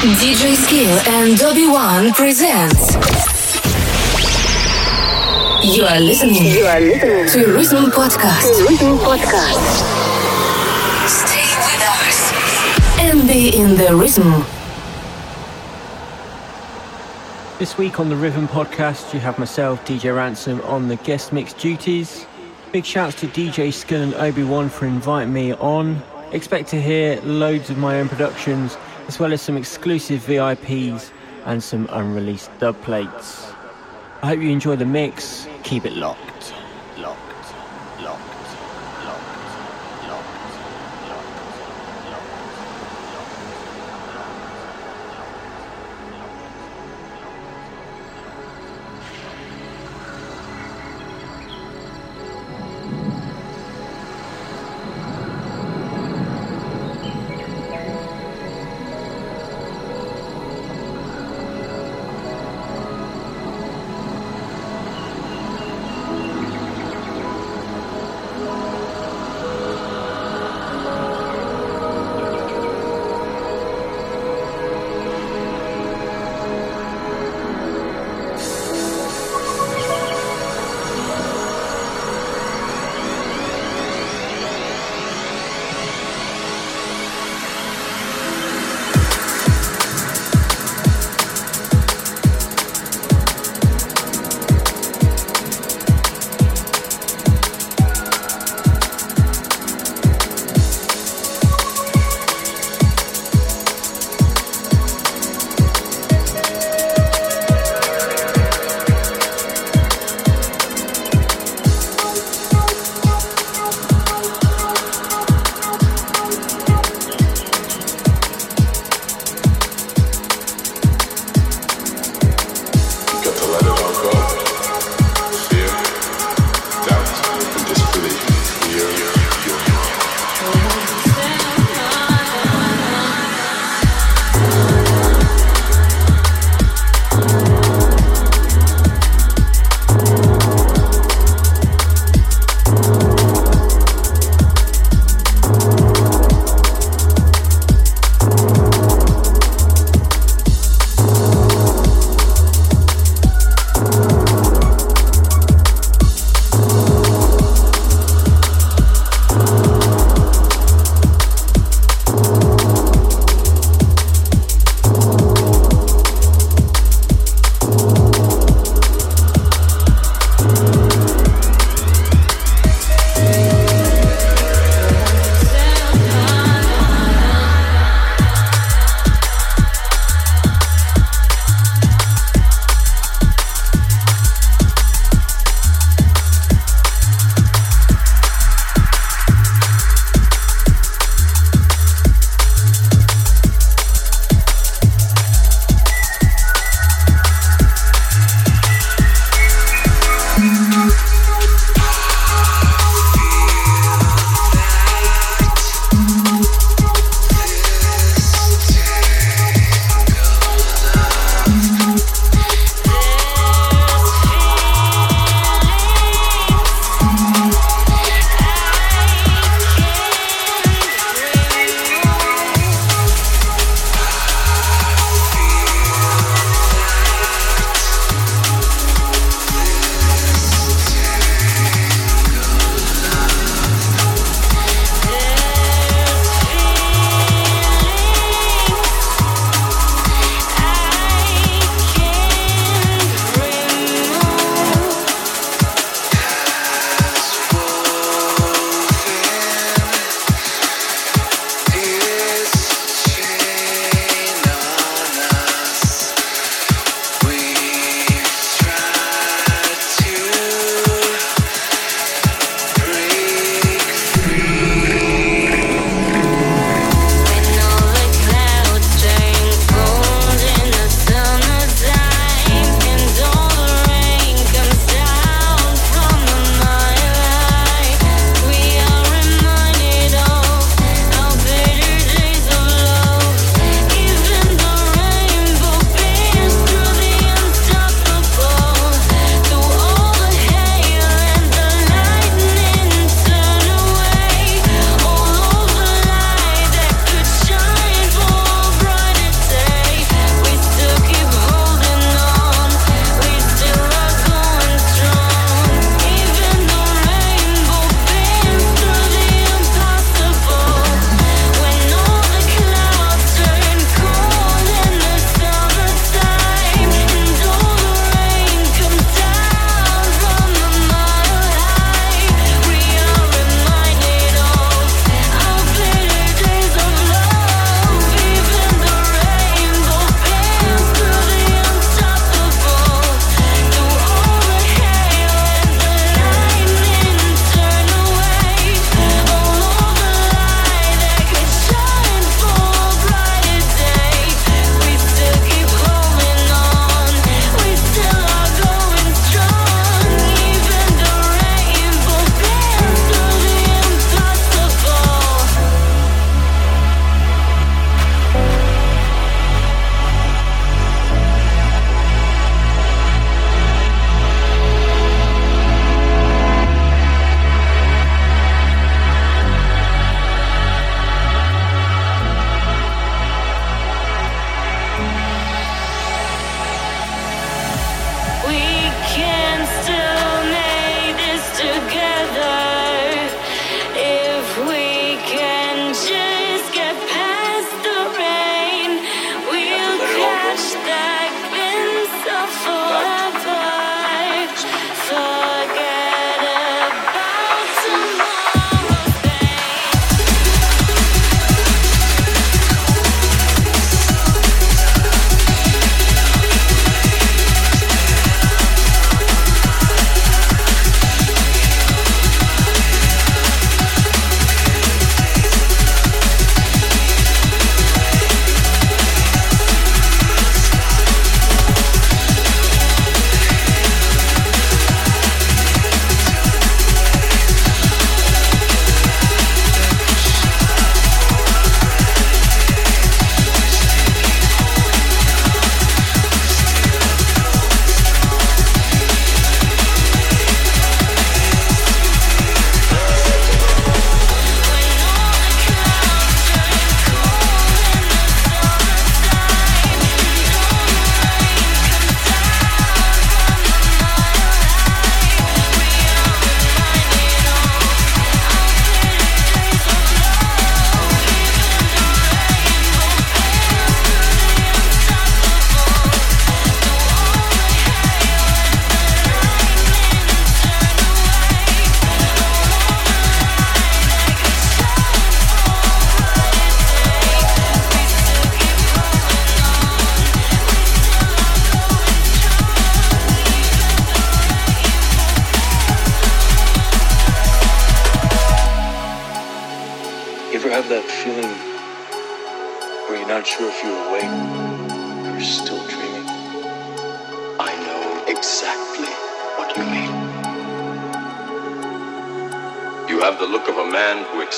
DJ Skill and Dobby One presents. You are listening. You are listening to Rhythm Podcast. To Rhythm Podcast. Stay with us and be in the rhythm. This week on the Rhythm Podcast, you have myself, DJ Ransom, on the guest mix duties. Big shouts to DJ Skill and Obi-Wan for inviting me on. Expect to hear loads of my own productions as well as some exclusive VIPs and some unreleased dub plates. I hope you enjoy the mix. Keep it locked.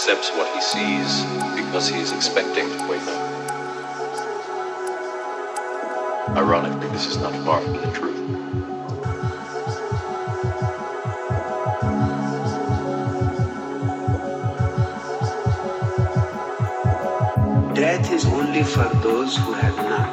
Accepts what he sees because he is expecting to wake up. Ironically, this is not far from the truth. Death is only for those who have not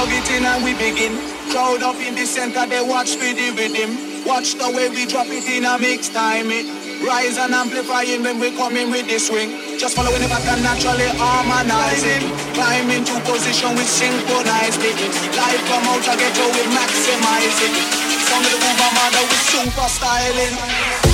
plug it in and we begin. Crowd up in the center, they watch for the rhythm. Watch the way we drop it in a mix time it. Rise and amplifying when we come in with the swing. Just following the pattern naturally harmonizing. Climb into position with synchronized it. Life from out to ghetto we maximize it. Sound of the mother with super styling.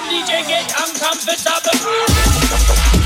come DJ, get uncomfortable.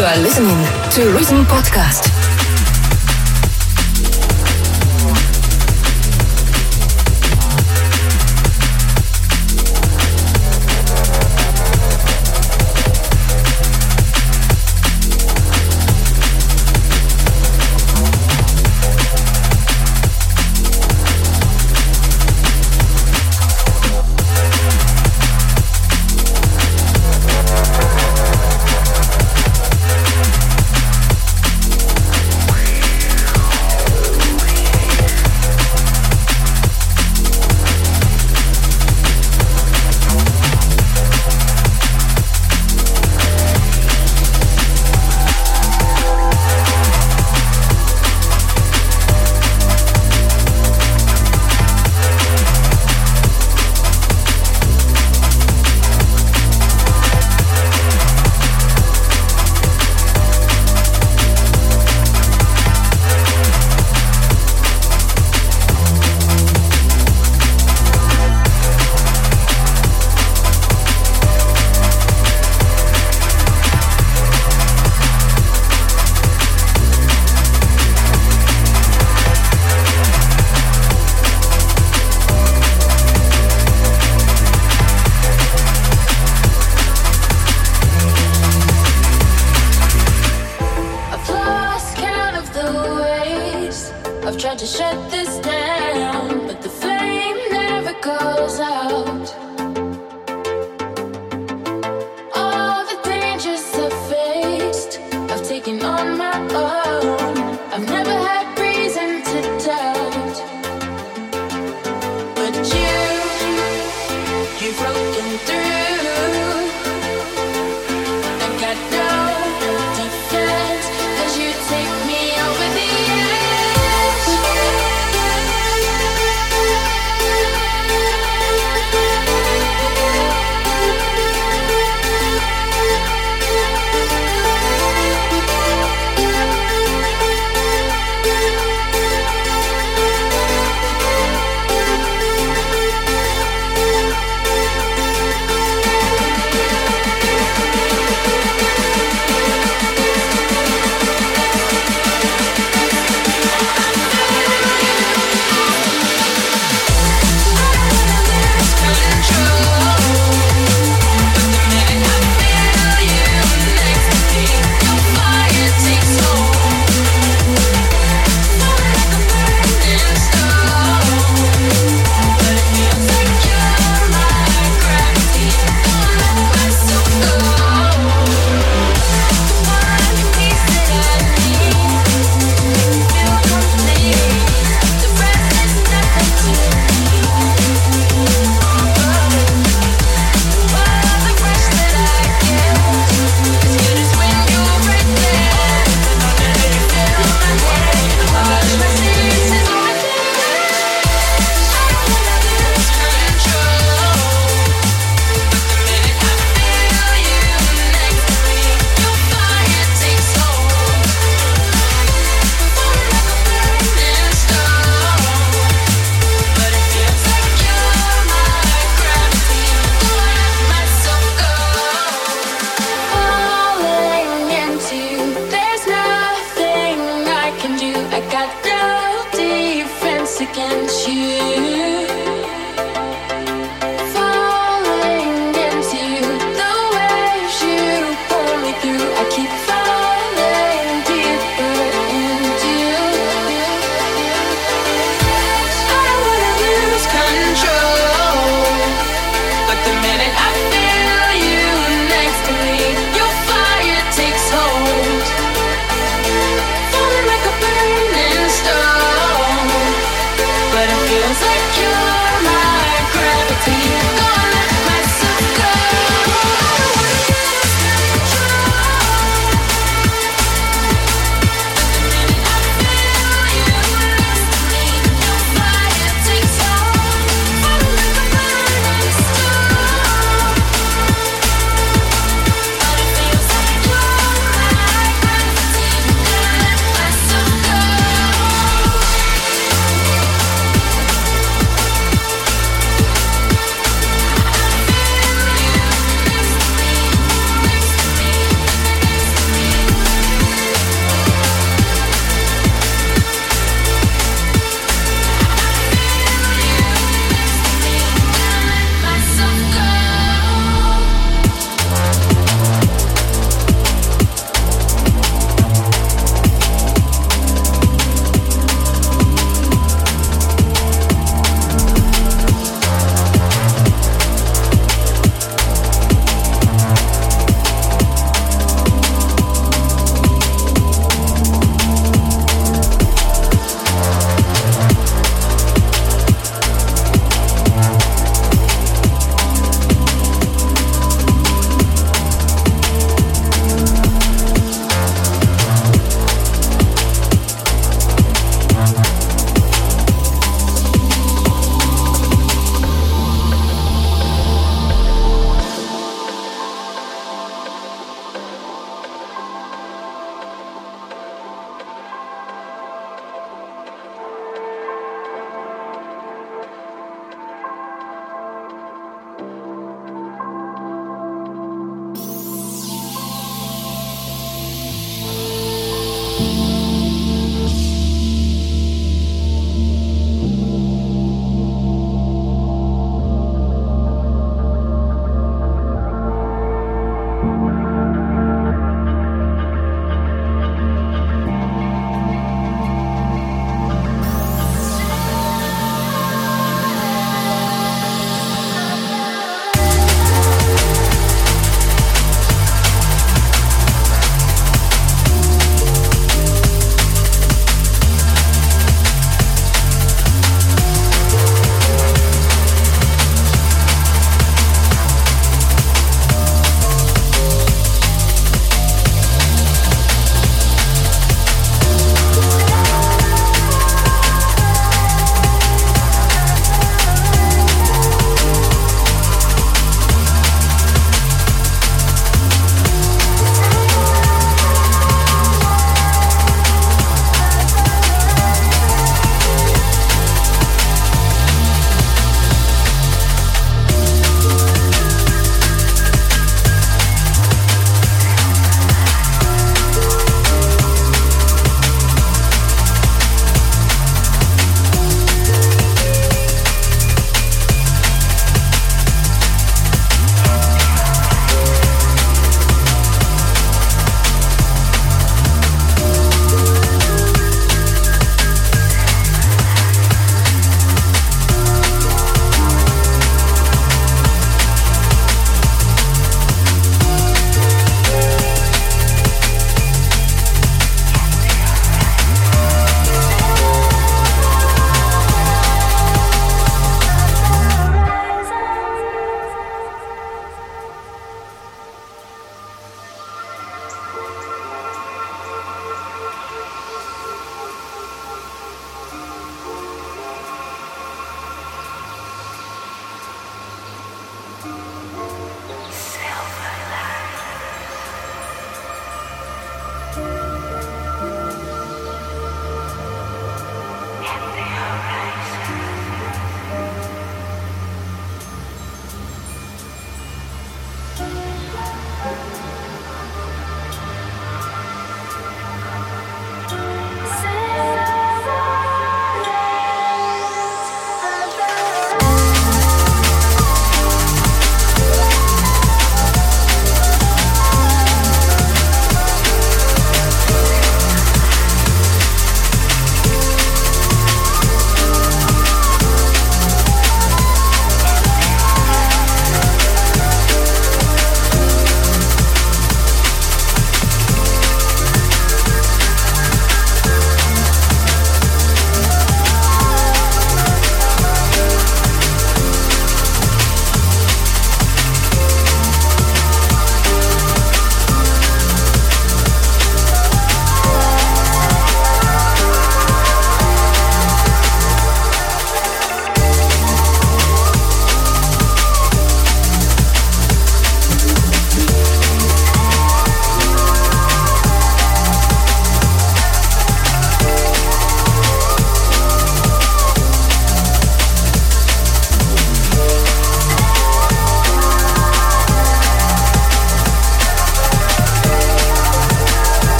You are listening to Rhythm Podcast.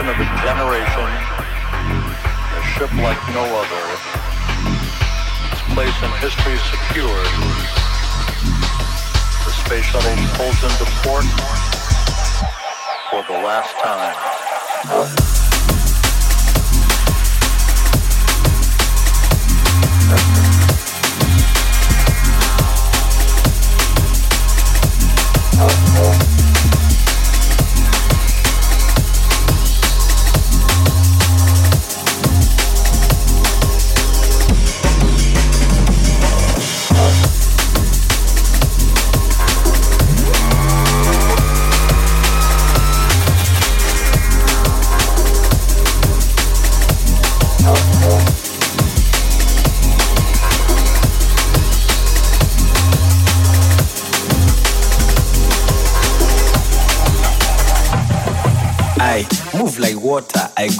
Of a generation, a ship like no other, its place in history secured, the space shuttle pulls into port for the last time.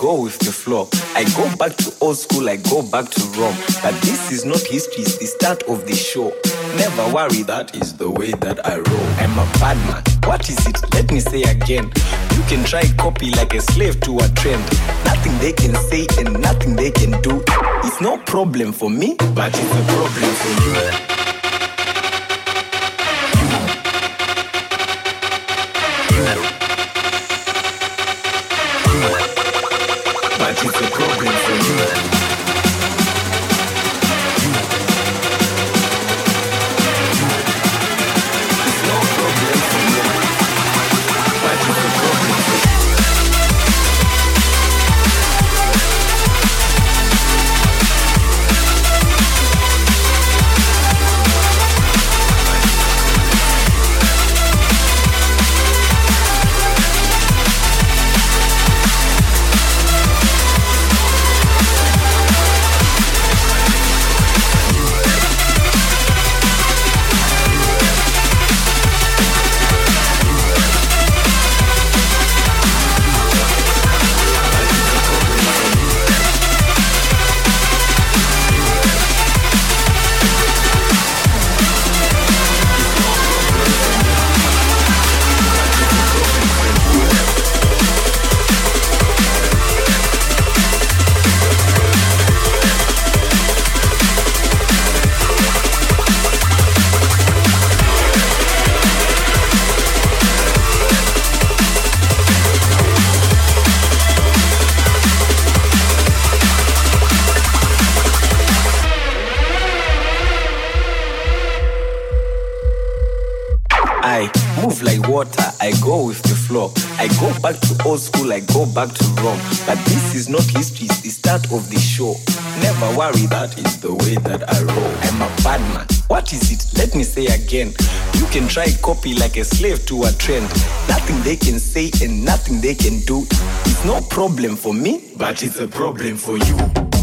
Go with the flow. I go back to old school, I go back to Rome. But this is not history, it's the start of the show. Never worry, that is the way that I roll. I'm a bad man. What is it? Let me say again. You can try copy like a slave to a trend. Nothing they can say and nothing they can do. It's no problem for me, but it's a problem for you. Copy like a slave to a trend. Nothing they can say and nothing they can do. It's no problem for me, but it's a problem for you.